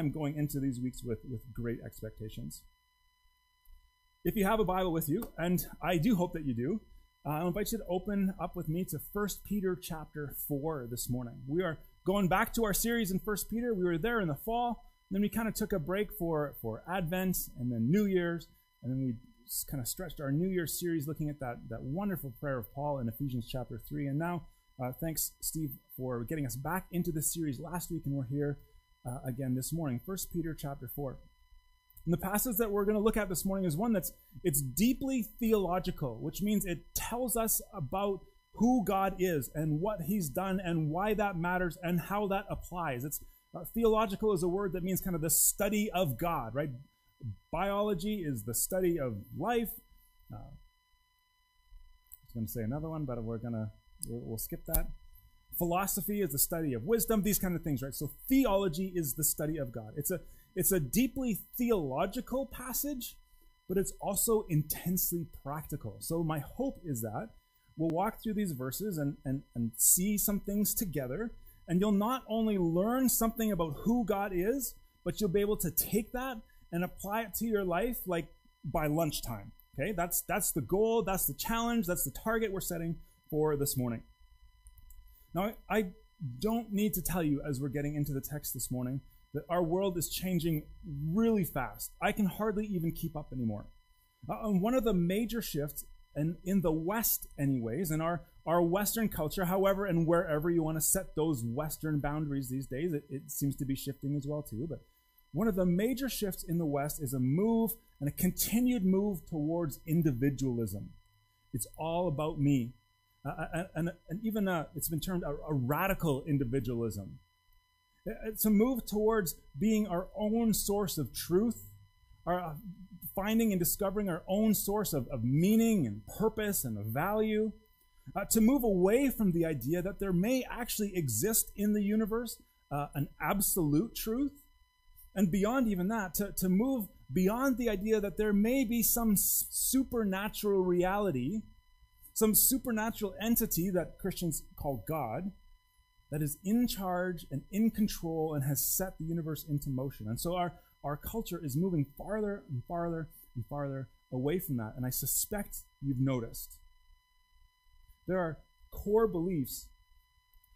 I'm going into these weeks with, with great expectations. If you have a Bible with you, and I do hope that you do, uh, I invite you to open up with me to 1 Peter chapter 4 this morning. We are going back to our series in 1 Peter. We were there in the fall, then we kind of took a break for, for Advent and then New Year's, and then we kind of stretched our New Year's series looking at that, that wonderful prayer of Paul in Ephesians chapter 3. And now, uh, thanks, Steve, for getting us back into this series last week, and we're here uh, again this morning. 1 Peter chapter 4. And the passage that we're going to look at this morning is one that's it's deeply theological, which means it tells us about who God is and what He's done and why that matters and how that applies. It's uh, theological is a word that means kind of the study of God, right? Biology is the study of life. Uh, I was going to say another one, but we're going to we'll, we'll skip that. Philosophy is the study of wisdom, these kind of things, right? So theology is the study of God. It's a it's a deeply theological passage, but it's also intensely practical. So my hope is that we'll walk through these verses and, and, and see some things together, and you'll not only learn something about who God is, but you'll be able to take that and apply it to your life like by lunchtime. Okay, that's that's the goal, that's the challenge, that's the target we're setting for this morning. Now, I don't need to tell you as we're getting into the text this morning that our world is changing really fast. I can hardly even keep up anymore. Uh, and one of the major shifts, and in the West, anyways, in our, our Western culture, however, and wherever you want to set those Western boundaries these days, it, it seems to be shifting as well, too. But one of the major shifts in the West is a move and a continued move towards individualism. It's all about me. Uh, and, and, even uh, it's been termed a, a radical individualism. It's a move towards being our own source of truth, our, uh, finding and discovering our own source of, of meaning and purpose and of value. Uh, to move away from the idea that there may actually exist in the universe uh, an absolute truth. And beyond even that, to, to move beyond the idea that there may be some supernatural reality, some supernatural entity that Christians call God, that is in charge and in control and has set the universe into motion. And so our, our culture is moving farther and farther and farther away from that. And I suspect you've noticed. There are core beliefs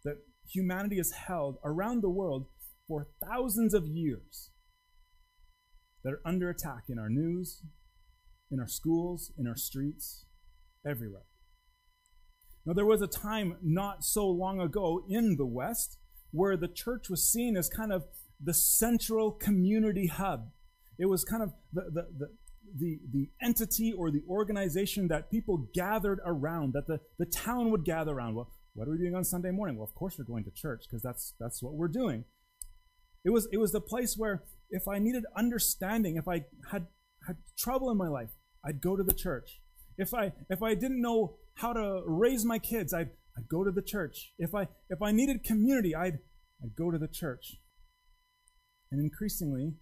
that humanity has held around the world for thousands of years that are under attack in our news, in our schools, in our streets, everywhere. Now, there was a time not so long ago in the West where the church was seen as kind of the central community hub. It was kind of the, the, the, the, the entity or the organization that people gathered around, that the, the town would gather around. Well, what are we doing on Sunday morning? Well, of course we're going to church because that's, that's what we're doing. It was, it was the place where if I needed understanding, if I had, had trouble in my life, I'd go to the church. If I, if I didn't know how to raise my kids, I'd, I'd go to the church. If I, if I needed community, I'd, I'd go to the church. And increasingly,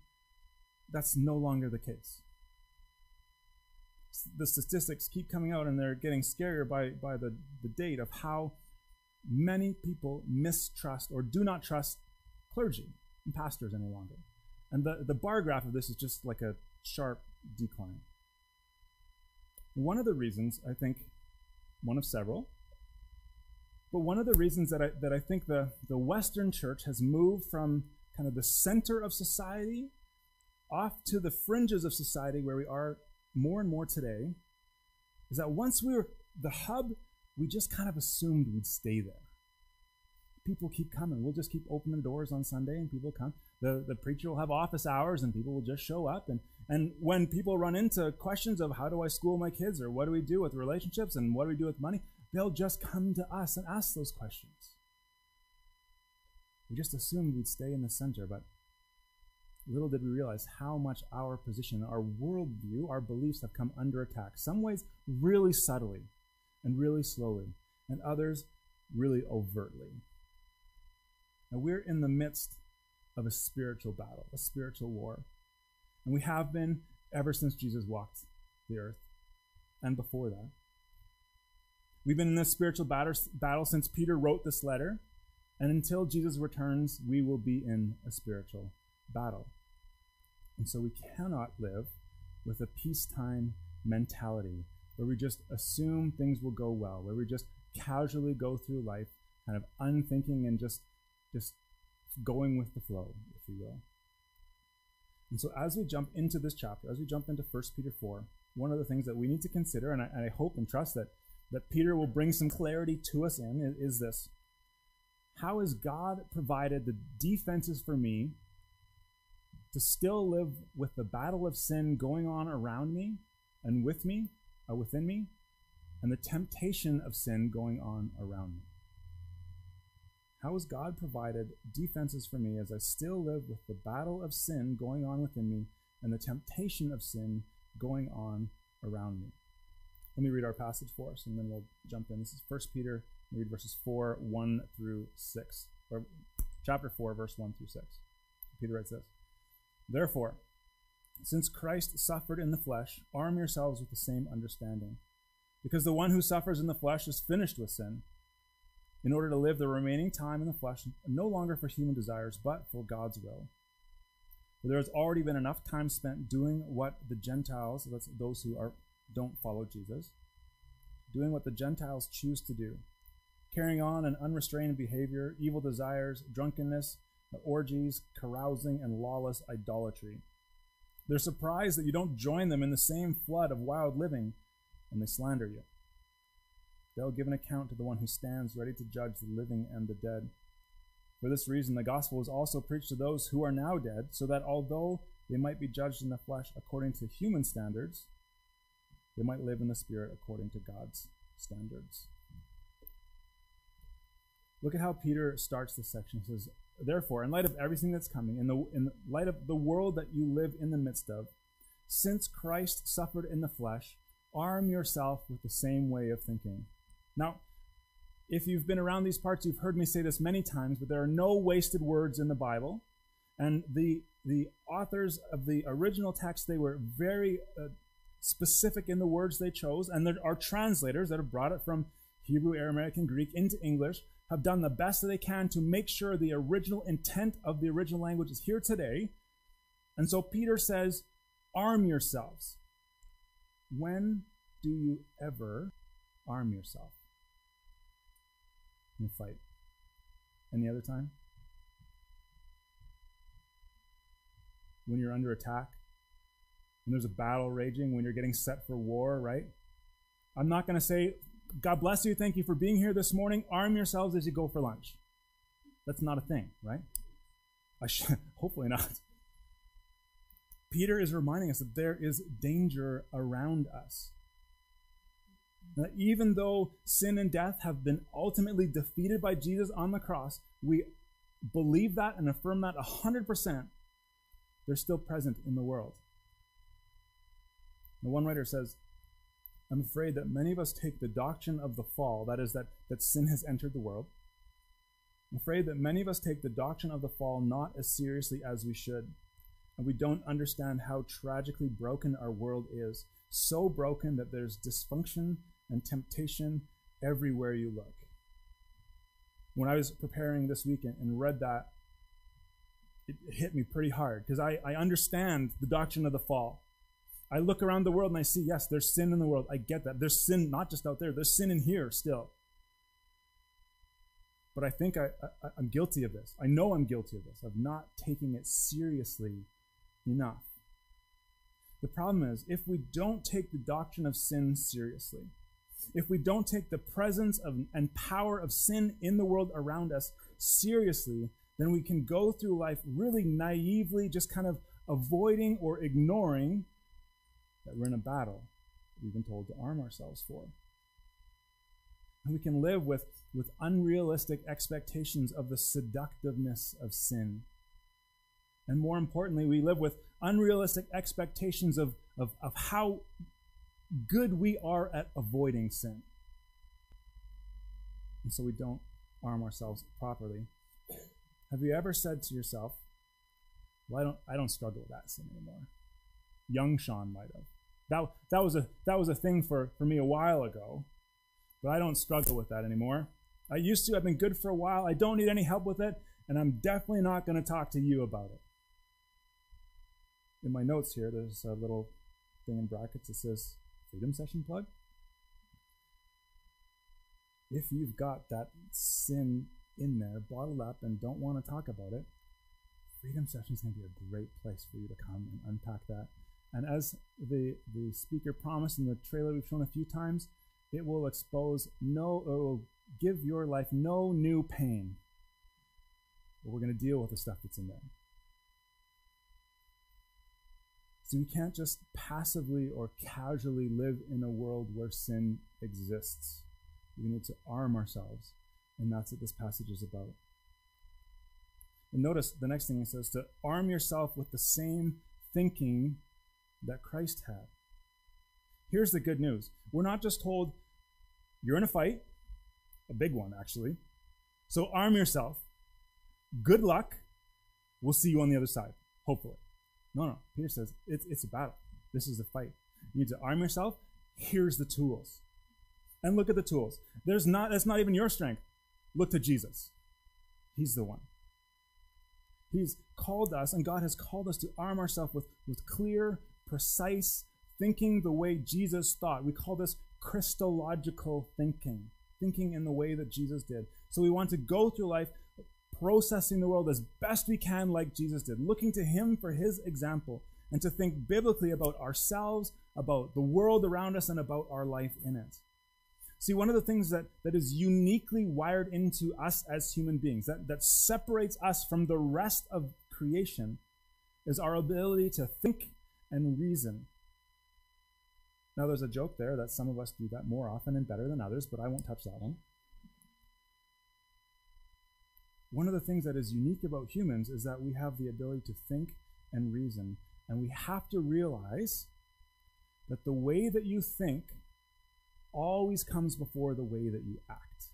that's no longer the case. The statistics keep coming out and they're getting scarier by, by the, the date of how many people mistrust or do not trust clergy and pastors any longer. And the, the bar graph of this is just like a sharp decline. One of the reasons, I think, one of several, but one of the reasons that I, that I think the, the Western church has moved from kind of the center of society off to the fringes of society where we are more and more today is that once we were the hub, we just kind of assumed we'd stay there. People keep coming. We'll just keep opening doors on Sunday and people come. The, the preacher will have office hours and people will just show up. And, and when people run into questions of how do I school my kids or what do we do with relationships and what do we do with money, they'll just come to us and ask those questions. We just assumed we'd stay in the center, but little did we realize how much our position, our worldview, our beliefs have come under attack. Some ways really subtly and really slowly, and others really overtly. We're in the midst of a spiritual battle, a spiritual war. And we have been ever since Jesus walked the earth and before that. We've been in this spiritual battle since Peter wrote this letter. And until Jesus returns, we will be in a spiritual battle. And so we cannot live with a peacetime mentality where we just assume things will go well, where we just casually go through life, kind of unthinking and just just going with the flow, if you will. And so as we jump into this chapter, as we jump into 1 Peter 4, one of the things that we need to consider, and I, and I hope and trust that, that Peter will bring some clarity to us in, is, is this. How has God provided the defenses for me to still live with the battle of sin going on around me and with me, uh, within me, and the temptation of sin going on around me? How has God provided defenses for me as I still live with the battle of sin going on within me and the temptation of sin going on around me? Let me read our passage for us and then we'll jump in. This is 1 Peter, read verses 4, 1 through 6, or chapter 4, verse 1 through 6. Peter writes this Therefore, since Christ suffered in the flesh, arm yourselves with the same understanding. Because the one who suffers in the flesh is finished with sin in order to live the remaining time in the flesh, no longer for human desires, but for God's will. For there has already been enough time spent doing what the Gentiles, that's those who are don't follow Jesus, doing what the Gentiles choose to do, carrying on an unrestrained behavior, evil desires, drunkenness, orgies, carousing, and lawless idolatry. They're surprised that you don't join them in the same flood of wild living, and they slander you. They'll give an account to the one who stands ready to judge the living and the dead. For this reason, the gospel is also preached to those who are now dead, so that although they might be judged in the flesh according to human standards, they might live in the spirit according to God's standards. Look at how Peter starts this section. He says, Therefore, in light of everything that's coming, in, the, in light of the world that you live in the midst of, since Christ suffered in the flesh, arm yourself with the same way of thinking. Now, if you've been around these parts, you've heard me say this many times, but there are no wasted words in the Bible. And the, the authors of the original text, they were very uh, specific in the words they chose. And there are translators that have brought it from Hebrew, Aramaic, and Greek into English, have done the best that they can to make sure the original intent of the original language is here today. And so Peter says, arm yourselves. When do you ever arm yourself? In fight. Any other time? When you're under attack, when there's a battle raging, when you're getting set for war, right? I'm not going to say, God bless you, thank you for being here this morning. Arm yourselves as you go for lunch. That's not a thing, right? I should, hopefully not. Peter is reminding us that there is danger around us. That even though sin and death have been ultimately defeated by Jesus on the cross, we believe that and affirm that 100%, they're still present in the world. The one writer says, I'm afraid that many of us take the doctrine of the fall, that is, that, that sin has entered the world. I'm afraid that many of us take the doctrine of the fall not as seriously as we should. And we don't understand how tragically broken our world is. So broken that there's dysfunction and temptation everywhere you look. When I was preparing this weekend and read that, it hit me pretty hard because I, I understand the doctrine of the fall. I look around the world and I see, yes, there's sin in the world. I get that. There's sin not just out there, there's sin in here still. But I think I, I, I'm guilty of this. I know I'm guilty of this, of not taking it seriously enough. The problem is, if we don't take the doctrine of sin seriously, if we don't take the presence of, and power of sin in the world around us seriously, then we can go through life really naively, just kind of avoiding or ignoring that we're in a battle we've been told to arm ourselves for. And we can live with, with unrealistic expectations of the seductiveness of sin. And more importantly, we live with unrealistic expectations of, of, of how good we are at avoiding sin. And so we don't arm ourselves properly. Have you ever said to yourself, well, I don't, I don't struggle with that sin anymore. Young Sean might have. That, that, was a, that was a thing for, for me a while ago, but I don't struggle with that anymore. I used to. I've been good for a while. I don't need any help with it, and I'm definitely not going to talk to you about it. in my notes here, there's a little thing in brackets that says Freedom Session plug. If you've got that sin in there, bottled up, and don't want to talk about it, Freedom Session is going to be a great place for you to come and unpack that. And as the, the speaker promised in the trailer we've shown a few times, it will expose no, or will give your life no new pain. But we're going to deal with the stuff that's in there. So we can't just passively or casually live in a world where sin exists. We need to arm ourselves. And that's what this passage is about. And notice the next thing he says to arm yourself with the same thinking that Christ had. Here's the good news we're not just told you're in a fight, a big one, actually. So arm yourself. Good luck. We'll see you on the other side, hopefully. No, no. Peter says it's, it's a battle. This is a fight. You need to arm yourself. Here's the tools. And look at the tools. There's not, that's not even your strength. Look to Jesus. He's the one. He's called us, and God has called us to arm ourselves with, with clear, precise thinking the way Jesus thought. We call this Christological thinking, thinking in the way that Jesus did. So we want to go through life processing the world as best we can, like Jesus did, looking to Him for His example, and to think biblically about ourselves, about the world around us, and about our life in it. See, one of the things that, that is uniquely wired into us as human beings, that, that separates us from the rest of creation, is our ability to think and reason. Now, there's a joke there that some of us do that more often and better than others, but I won't touch that one one of the things that is unique about humans is that we have the ability to think and reason. And we have to realize that the way that you think always comes before the way that you act.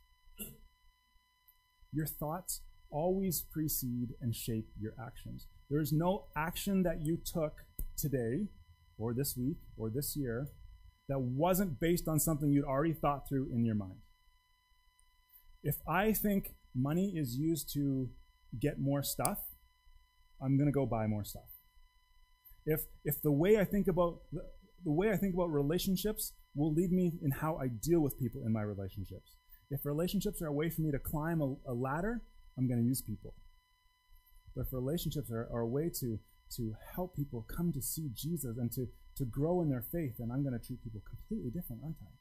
Your thoughts always precede and shape your actions. There is no action that you took today, or this week, or this year, that wasn't based on something you'd already thought through in your mind. If I think money is used to get more stuff, I'm going to go buy more stuff. If if the way I think about the, the way I think about relationships will lead me in how I deal with people in my relationships. If relationships are a way for me to climb a, a ladder, I'm going to use people. But if relationships are, are a way to to help people come to see Jesus and to, to grow in their faith, then I'm going to treat people completely different, aren't I?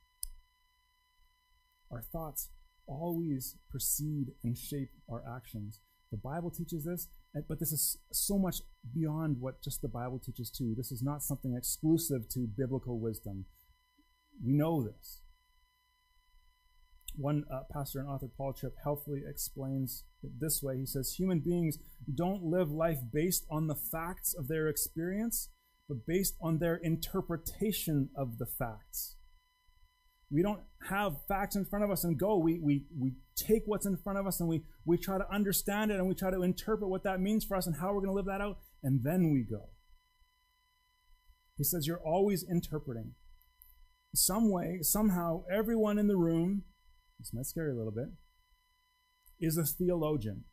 Our thoughts always precede and shape our actions. The Bible teaches this, but this is so much beyond what just the Bible teaches too. This is not something exclusive to biblical wisdom. We know this. One uh, pastor and author, Paul Tripp, helpfully explains it this way. He says, Human beings don't live life based on the facts of their experience, but based on their interpretation of the facts. We don't have facts in front of us and go. We, we, we take what's in front of us and we, we try to understand it and we try to interpret what that means for us and how we're going to live that out, and then we go. He says, You're always interpreting. Some way, somehow, everyone in the room, this might scare you a little bit, is a theologian.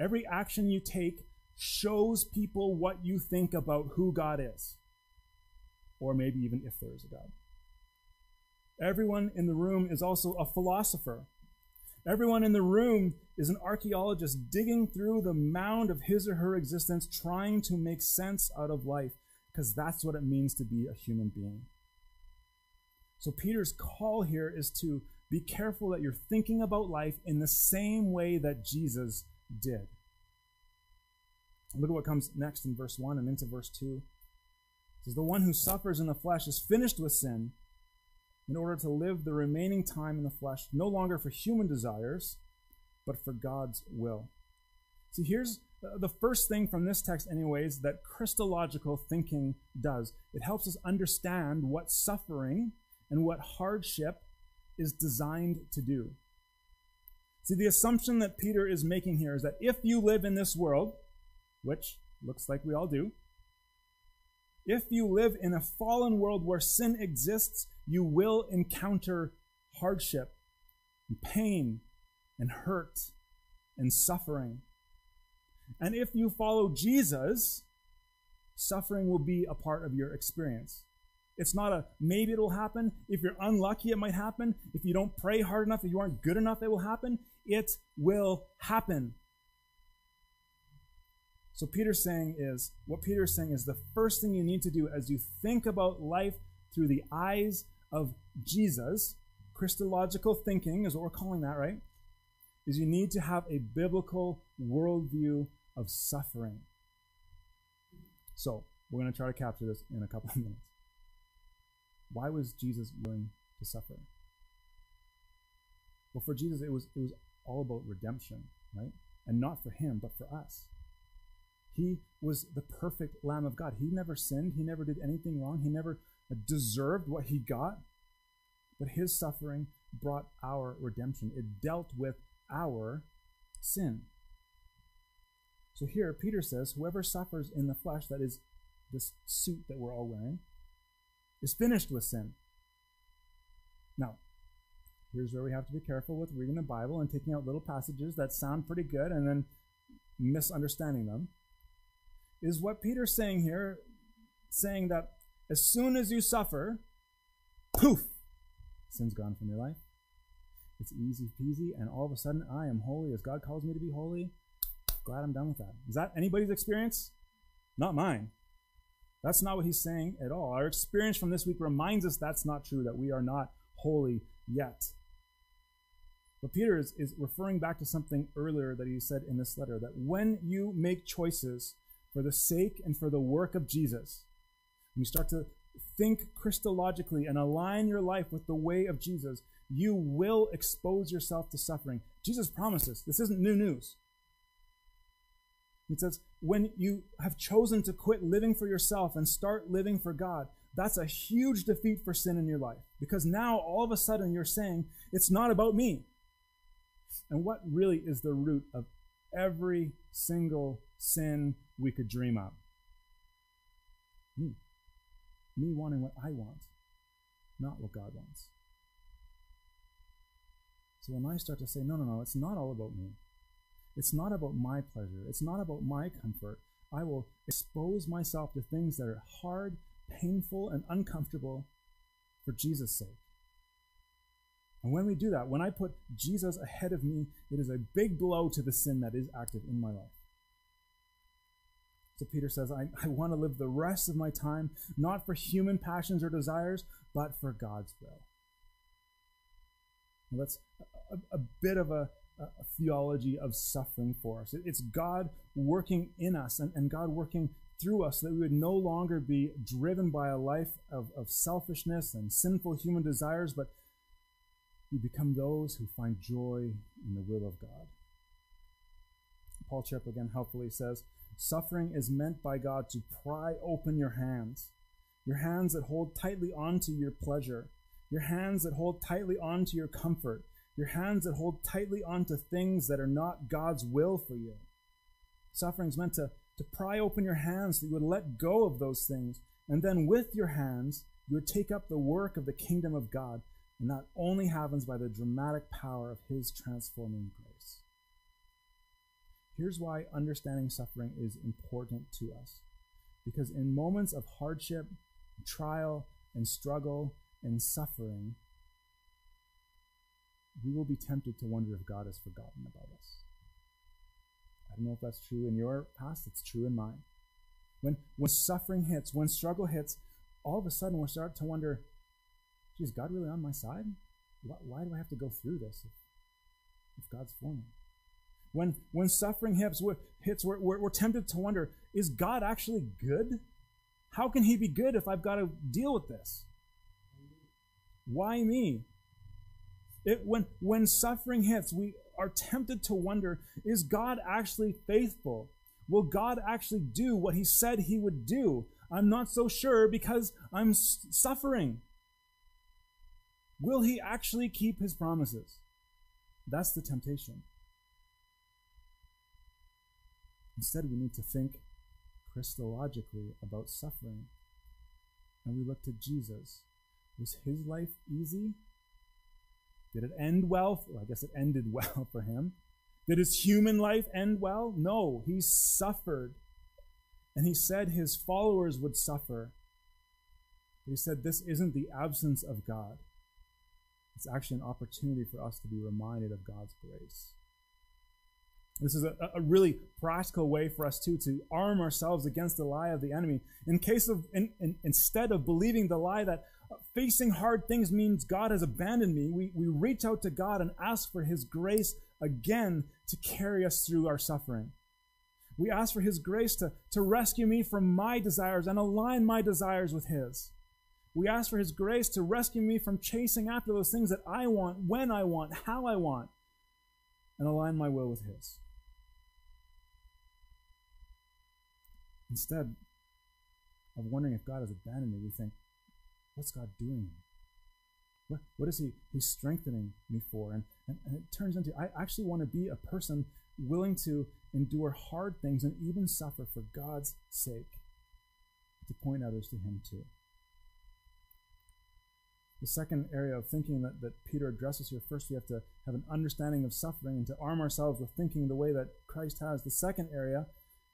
Every action you take shows people what you think about who God is, or maybe even if there is a God. Everyone in the room is also a philosopher. Everyone in the room is an archaeologist digging through the mound of his or her existence, trying to make sense out of life, because that's what it means to be a human being. So, Peter's call here is to be careful that you're thinking about life in the same way that Jesus did. Look at what comes next in verse 1 and into verse 2. It says, The one who suffers in the flesh is finished with sin in order to live the remaining time in the flesh, no longer for human desires, but for God's will. See, here's uh, the first thing from this text, anyways, that Christological thinking does it helps us understand what suffering and what hardship is designed to do. See, the assumption that Peter is making here is that if you live in this world, which looks like we all do, if you live in a fallen world where sin exists, you will encounter hardship, and pain, and hurt, and suffering. And if you follow Jesus, suffering will be a part of your experience. It's not a maybe it'll happen. If you're unlucky, it might happen. If you don't pray hard enough, if you aren't good enough, it will happen. It will happen. So Peter's saying is what Peter's saying is the first thing you need to do as you think about life through the eyes of Jesus, Christological thinking is what we're calling that, right? Is you need to have a biblical worldview of suffering. So we're going to try to capture this in a couple of minutes. Why was Jesus willing to suffer? Well, for Jesus, it was it was all about redemption, right? And not for him, but for us. He was the perfect Lamb of God. He never sinned. He never did anything wrong. He never deserved what he got. But his suffering brought our redemption. It dealt with our sin. So here, Peter says, whoever suffers in the flesh, that is this suit that we're all wearing, is finished with sin. Now, here's where we have to be careful with reading the Bible and taking out little passages that sound pretty good and then misunderstanding them. Is what Peter's saying here, saying that as soon as you suffer, poof, sin's gone from your life. It's easy peasy, and all of a sudden I am holy as God calls me to be holy. Glad I'm done with that. Is that anybody's experience? Not mine. That's not what he's saying at all. Our experience from this week reminds us that's not true, that we are not holy yet. But Peter is, is referring back to something earlier that he said in this letter that when you make choices for the sake and for the work of Jesus, you start to think Christologically and align your life with the way of Jesus, you will expose yourself to suffering. Jesus promises this isn't new news. He says, when you have chosen to quit living for yourself and start living for God, that's a huge defeat for sin in your life. Because now all of a sudden you're saying, it's not about me. And what really is the root of every single sin we could dream up? Me wanting what I want, not what God wants. So when I start to say, no, no, no, it's not all about me. It's not about my pleasure. It's not about my comfort. I will expose myself to things that are hard, painful, and uncomfortable for Jesus' sake. And when we do that, when I put Jesus ahead of me, it is a big blow to the sin that is active in my life. So Peter says, I, I want to live the rest of my time not for human passions or desires, but for God's will. Now that's a, a bit of a, a, theology of suffering for us. It's God working in us and, and God working through us so that we would no longer be driven by a life of, of selfishness and sinful human desires, but we become those who find joy in the will of God. Paul Tripp again helpfully says, Suffering is meant by God to pry open your hands, your hands that hold tightly onto your pleasure, your hands that hold tightly onto your comfort, your hands that hold tightly onto things that are not God's will for you. Suffering is meant to, to pry open your hands so you would let go of those things. And then with your hands, you would take up the work of the kingdom of God. And that only happens by the dramatic power of His transforming grace. Here's why understanding suffering is important to us. Because in moments of hardship, trial, and struggle and suffering, we will be tempted to wonder if God has forgotten about us. I don't know if that's true in your past, it's true in mine. When, when suffering hits, when struggle hits, all of a sudden we start to wonder, is God really on my side? Why, why do I have to go through this if, if God's for me? When, when suffering hits, we're, hits we're, we're, we're tempted to wonder, is God actually good? How can he be good if I've got to deal with this? Why me? It, when, when suffering hits, we are tempted to wonder is God actually faithful? Will God actually do what he said he would do? I'm not so sure because I'm suffering. Will he actually keep his promises? That's the temptation. Instead, we need to think Christologically about suffering. And we look to Jesus. Was his life easy? Did it end well? well? I guess it ended well for him. Did his human life end well? No, he suffered. And he said his followers would suffer. He said this isn't the absence of God. It's actually an opportunity for us to be reminded of God's grace. This is a, a, really practical way for us too to arm ourselves against the lie of the enemy. In case of, in, in, instead of believing the lie that uh, facing hard things means God has abandoned me, we, we reach out to God and ask for His grace again to carry us through our suffering. We ask for His grace to, to rescue me from my desires and align my desires with His. We ask for His grace to rescue me from chasing after those things that I want, when I want, how I want, and align my will with His. Instead of wondering if God has abandoned me, we think, what's God doing? What, what is he he's strengthening me for? And, and, and it turns into, I actually want to be a person willing to endure hard things and even suffer for God's sake to point others to him too. The second area of thinking that, that Peter addresses here first, we have to have an understanding of suffering and to arm ourselves with thinking the way that Christ has. The second area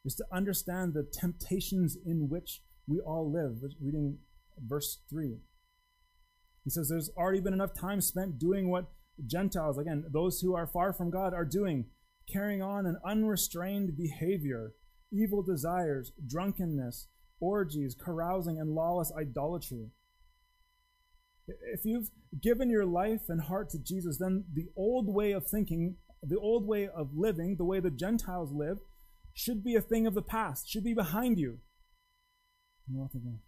is to understand the temptations in which we all live. Reading verse 3. He says, There's already been enough time spent doing what Gentiles, again, those who are far from God, are doing, carrying on an unrestrained behavior, evil desires, drunkenness, orgies, carousing, and lawless idolatry. If you've given your life and heart to Jesus, then the old way of thinking, the old way of living, the way the Gentiles live, should be a thing of the past, should be behind you. And you're all thinking,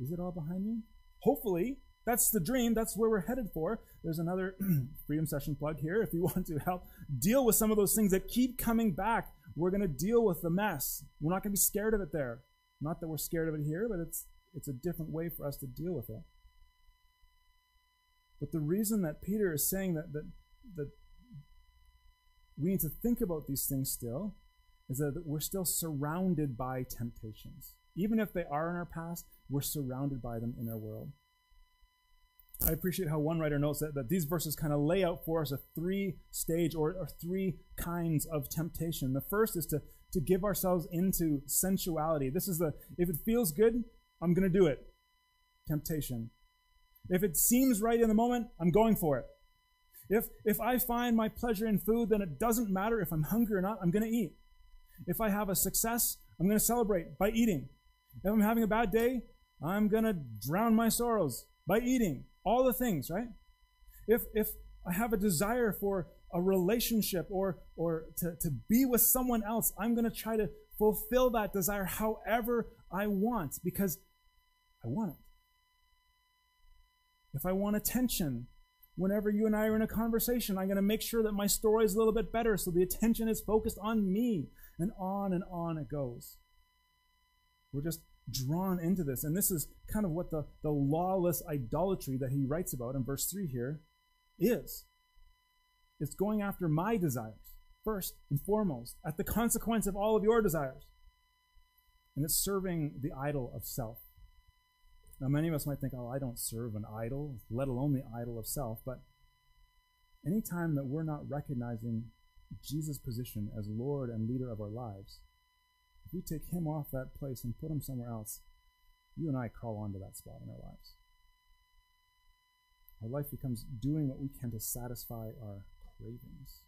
is it all behind me? Hopefully, that's the dream. That's where we're headed for. There's another freedom session plug here. If you want to help deal with some of those things that keep coming back, we're going to deal with the mess. We're not going to be scared of it there. Not that we're scared of it here, but it's it's a different way for us to deal with it. But the reason that Peter is saying that that that we need to think about these things still is that we're still surrounded by temptations. Even if they are in our past, we're surrounded by them in our world. I appreciate how one writer notes that, that these verses kind of lay out for us a three stage or, or three kinds of temptation. The first is to, to give ourselves into sensuality. This is the, if it feels good, I'm going to do it. Temptation. If it seems right in the moment, I'm going for it. If, if I find my pleasure in food, then it doesn't matter if I'm hungry or not, I'm going to eat. If I have a success, I'm going to celebrate by eating. If I'm having a bad day, I'm going to drown my sorrows by eating. All the things, right? If, if I have a desire for a relationship or, or to, to be with someone else, I'm going to try to fulfill that desire however I want because I want it. If I want attention, whenever you and I are in a conversation, I'm going to make sure that my story is a little bit better so the attention is focused on me and on and on it goes. We're just drawn into this. And this is kind of what the, the lawless idolatry that he writes about in verse 3 here is. It's going after my desires, first and foremost, at the consequence of all of your desires. And it's serving the idol of self. Now, many of us might think, oh, I don't serve an idol, let alone the idol of self. But anytime that we're not recognizing Jesus' position as Lord and leader of our lives, if we take him off that place and put him somewhere else, you and I crawl onto that spot in our lives. Our life becomes doing what we can to satisfy our cravings.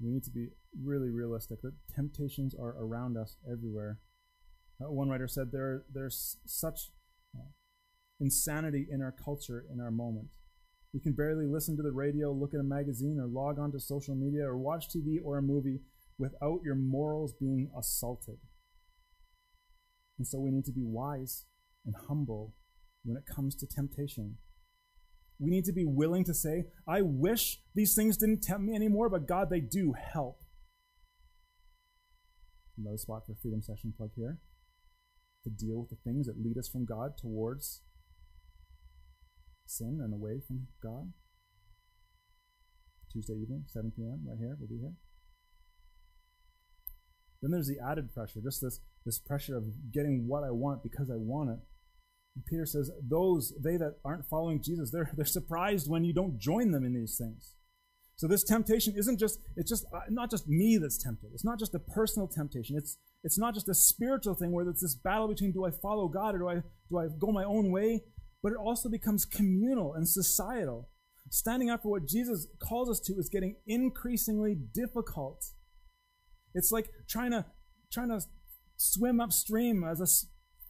We need to be really realistic that temptations are around us everywhere. Uh, one writer said there, there's such uh, insanity in our culture in our moment you can barely listen to the radio, look at a magazine, or log on to social media, or watch TV or a movie without your morals being assaulted. And so we need to be wise and humble when it comes to temptation. We need to be willing to say, I wish these things didn't tempt me anymore, but God, they do help. Another spot for Freedom Session plug here to deal with the things that lead us from God towards sin and away from God. Tuesday evening, 7 p.m., right here, we'll be here. Then there's the added pressure, just this, this pressure of getting what I want because I want it. And Peter says, those, they that aren't following Jesus, they're, they're surprised when you don't join them in these things. So this temptation isn't just, it's just uh, not just me that's tempted. It's not just a personal temptation. It's, It's not just a spiritual thing where it's this battle between do I follow God or do I do I go my own way, but it also becomes communal and societal. Standing up for what Jesus calls us to is getting increasingly difficult. It's like trying to trying to swim upstream as a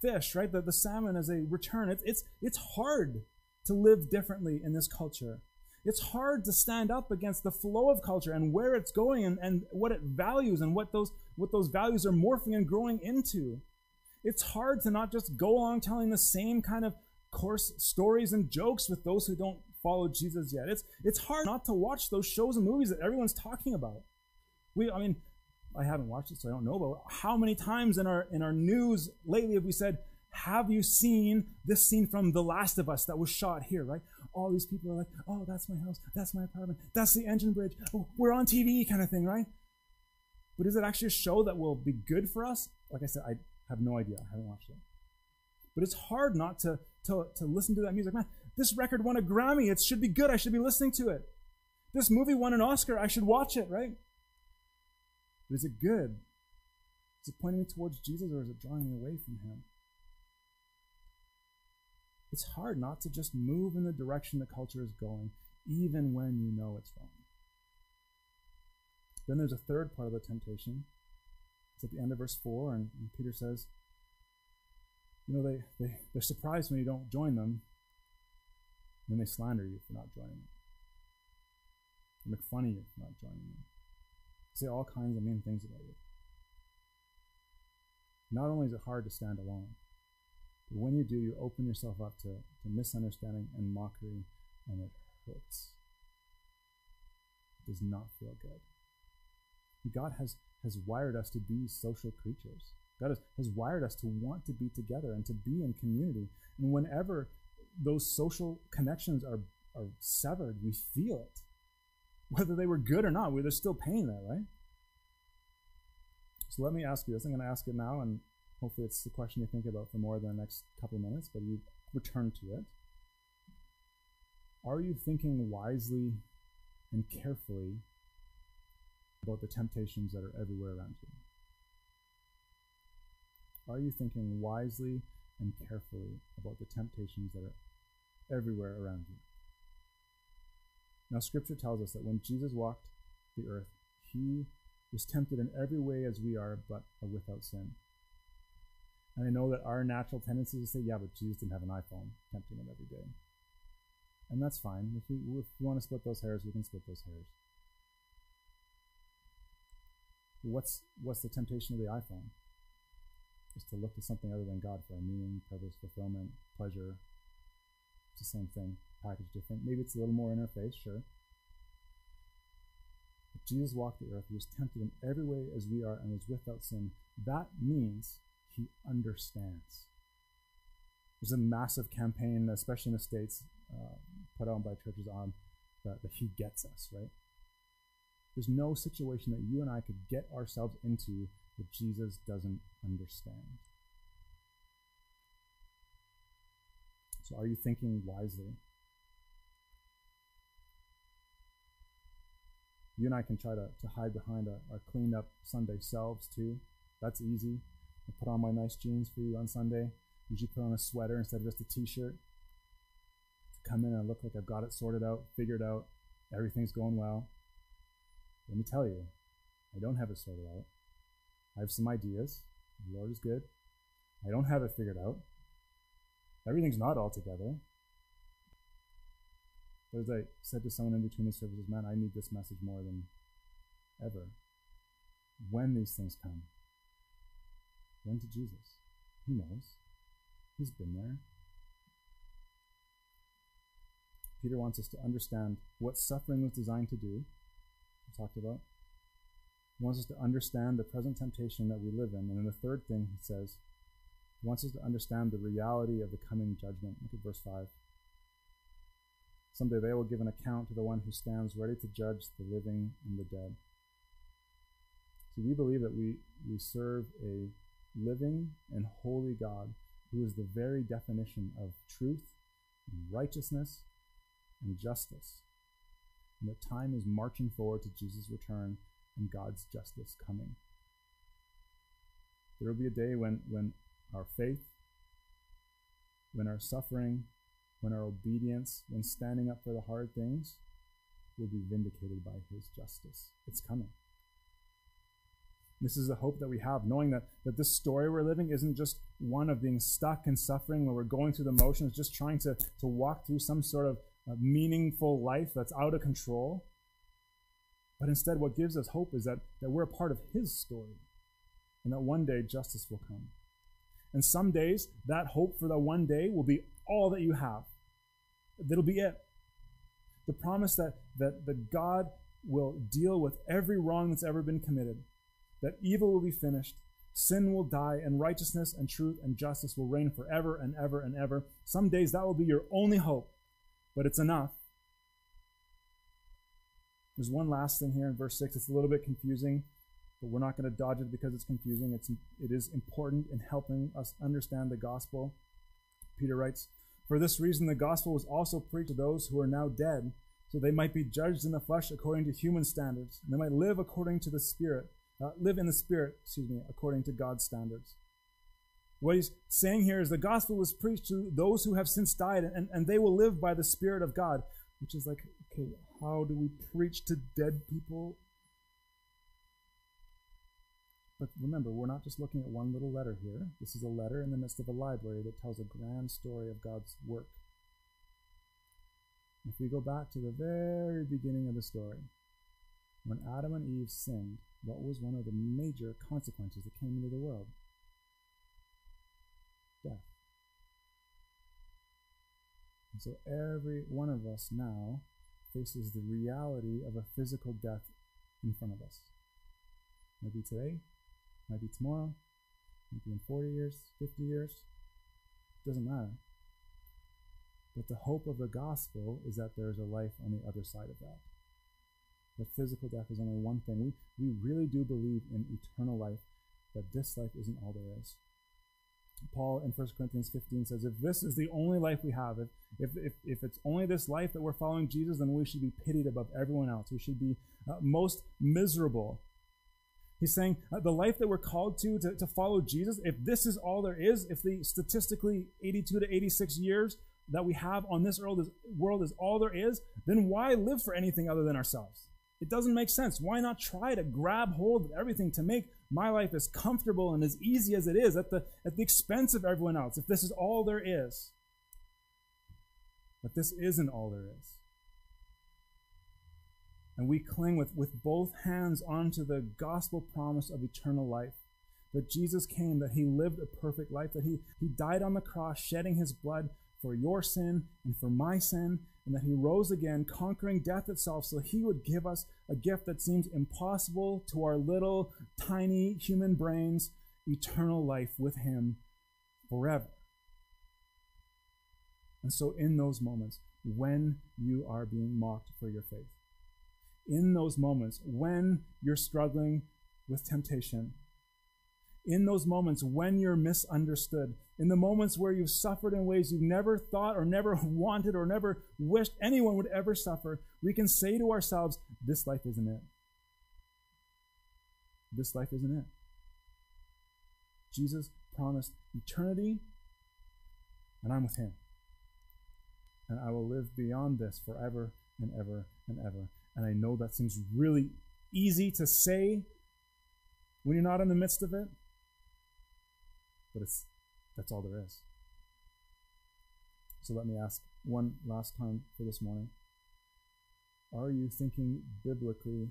fish, right? The, the salmon as a return. It's, it's, it's hard to live differently in this culture. It's hard to stand up against the flow of culture and where it's going and, and what it values and what those, what those values are morphing and growing into. It's hard to not just go along telling the same kind of coarse stories and jokes with those who don't follow Jesus yet. It's, it's hard not to watch those shows and movies that everyone's talking about. We, I mean, I haven't watched it, so I don't know. But how many times in our in our news lately have we said, "Have you seen this scene from The Last of Us that was shot here?" Right? All these people are like, "Oh, that's my house. That's my apartment. That's the engine bridge. Oh, we're on TV," kind of thing, right? But is it actually a show that will be good for us? Like I said, I have no idea. I haven't watched it. But it's hard not to to to listen to that music. Man, this record won a Grammy. It should be good. I should be listening to it. This movie won an Oscar. I should watch it, right? But is it good? Is it pointing me towards Jesus or is it drawing me away from him? It's hard not to just move in the direction the culture is going, even when you know it's wrong. Then there's a third part of the temptation. It's at the end of verse 4, and, and Peter says, You know, they, they, they're surprised when you don't join them, and then they slander you for not joining them. They make fun of you for not joining them They say all kinds of mean things about you. Not only is it hard to stand alone, but when you do, you open yourself up to, to misunderstanding and mockery, and it hurts. It does not feel good. God has, has wired us to be social creatures. God has, wired us to want to be together and to be in community. And whenever those social connections are, are severed, we feel it whether they were good or not. There's still pain there, right? So let me ask you this. I'm going to ask it now, and hopefully it's the question you think about for more than the next couple of minutes, but you return to it. Are you thinking wisely and carefully about the temptations that are everywhere around you? Are you thinking wisely and carefully about the temptations that are everywhere around you? Now, Scripture tells us that when Jesus walked the earth, he was tempted in every way as we are, but are without sin. And I know that our natural tendency is to say, yeah, but Jesus didn't have an iPhone, tempting him every day. And that's fine. If we, if we want to split those hairs, we can split those hairs. What's, what's the temptation of the iPhone? Is to look to something other than God for our meaning, purpose, fulfillment, pleasure. It's the same thing packaged different. Maybe it's a little more in our face, sure. But Jesus walked the earth. He was tempted in every way as we are and was without sin. That means he understands. There's a massive campaign, especially in the States, uh, put on by churches on that, that he gets us, right? There's no situation that you and I could get ourselves into that Jesus doesn't understand. So, are you thinking wisely? You and I can try to, to hide behind our, our cleaned up Sunday selves too. That's easy. I put on my nice jeans for you on Sunday. Usually put on a sweater instead of just a t-shirt. To come in and look like I've got it sorted out, figured out, everything's going well. Let me tell you, I don't have it sorted out. I have some ideas. The Lord is good. I don't have it figured out. Everything's not all together. But as I said to someone in between the services, man, I need this message more than ever. When these things come, run to Jesus. He knows. He's been there. Peter wants us to understand what suffering was designed to do. We talked about. He wants us to understand the present temptation that we live in. And then the third thing he says, he wants us to understand the reality of the coming judgment. Look at verse 5. Someday they will give an account to the one who stands ready to judge the living and the dead. So we believe that we, we serve a living and holy God who is the very definition of truth and righteousness and justice. And that time is marching forward to Jesus' return and God's justice coming. There will be a day when, when our faith, when our suffering, when our obedience, when standing up for the hard things, will be vindicated by his justice. It's coming. This is the hope that we have, knowing that, that this story we're living isn't just one of being stuck in suffering where we're going through the motions, just trying to, to walk through some sort of uh, meaningful life that's out of control. But instead, what gives us hope is that, that we're a part of His story and that one day justice will come. And some days, that hope for that one day will be all that you have. That'll be it. The promise that, that, that God will deal with every wrong that's ever been committed that evil will be finished, sin will die, and righteousness and truth and justice will reign forever and ever and ever. Some days that will be your only hope, but it's enough. There's one last thing here in verse 6. It's a little bit confusing, but we're not going to dodge it because it's confusing. It's, it is important in helping us understand the gospel. Peter writes, For this reason, the gospel was also preached to those who are now dead, so they might be judged in the flesh according to human standards, and they might live according to the Spirit uh, live in the Spirit, excuse me, according to God's standards. What he's saying here is the gospel was preached to those who have since died, and, and they will live by the Spirit of God, which is like, okay, how do we preach to dead people? But remember, we're not just looking at one little letter here. This is a letter in the midst of a library that tells a grand story of God's work. If we go back to the very beginning of the story, when Adam and Eve sinned, what was one of the major consequences that came into the world? Death. And so every one of us now faces the reality of a physical death in front of us. Maybe today, maybe tomorrow, maybe in 40 years, 50 years. Doesn't matter. But the hope of the gospel is that there is a life on the other side of that that physical death is only one thing. We, we really do believe in eternal life, that this life isn't all there is. Paul in 1 Corinthians 15 says, if this is the only life we have, if, if, if, if it's only this life that we're following Jesus, then we should be pitied above everyone else. We should be uh, most miserable. He's saying uh, the life that we're called to, to, to follow Jesus, if this is all there is, if the statistically 82 to 86 years that we have on this world is, world is all there is, then why live for anything other than ourselves? It doesn't make sense. Why not try to grab hold of everything to make my life as comfortable and as easy as it is at the, at the expense of everyone else, if this is all there is? But this isn't all there is. And we cling with, with both hands onto the gospel promise of eternal life. That Jesus came, that he lived a perfect life, that he, he died on the cross, shedding his blood for your sin and for my sin, and that he rose again, conquering death itself, so he would give us a gift that seems impossible to our little, tiny human brains eternal life with him forever. And so, in those moments, when you are being mocked for your faith, in those moments, when you're struggling with temptation, in those moments when you're misunderstood, in the moments where you've suffered in ways you've never thought or never wanted or never wished anyone would ever suffer, we can say to ourselves, This life isn't it. This life isn't it. Jesus promised eternity, and I'm with him. And I will live beyond this forever and ever and ever. And I know that seems really easy to say when you're not in the midst of it. But it's that's all there is. So let me ask one last time for this morning. Are you thinking biblically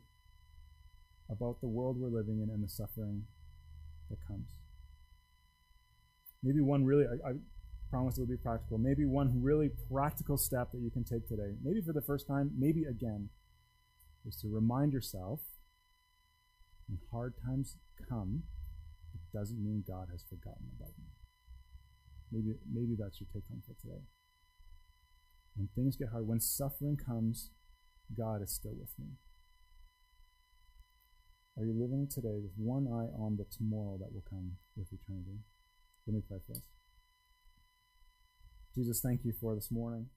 about the world we're living in and the suffering that comes? Maybe one really, I, I promise it will be practical, maybe one really practical step that you can take today, maybe for the first time, maybe again, is to remind yourself when hard times come, it doesn't mean God has forgotten about me. Maybe, maybe that's your take home for today. When things get hard, when suffering comes, God is still with me. Are you living today with one eye on the tomorrow that will come with eternity? Let me pray for us. Jesus, thank you for this morning.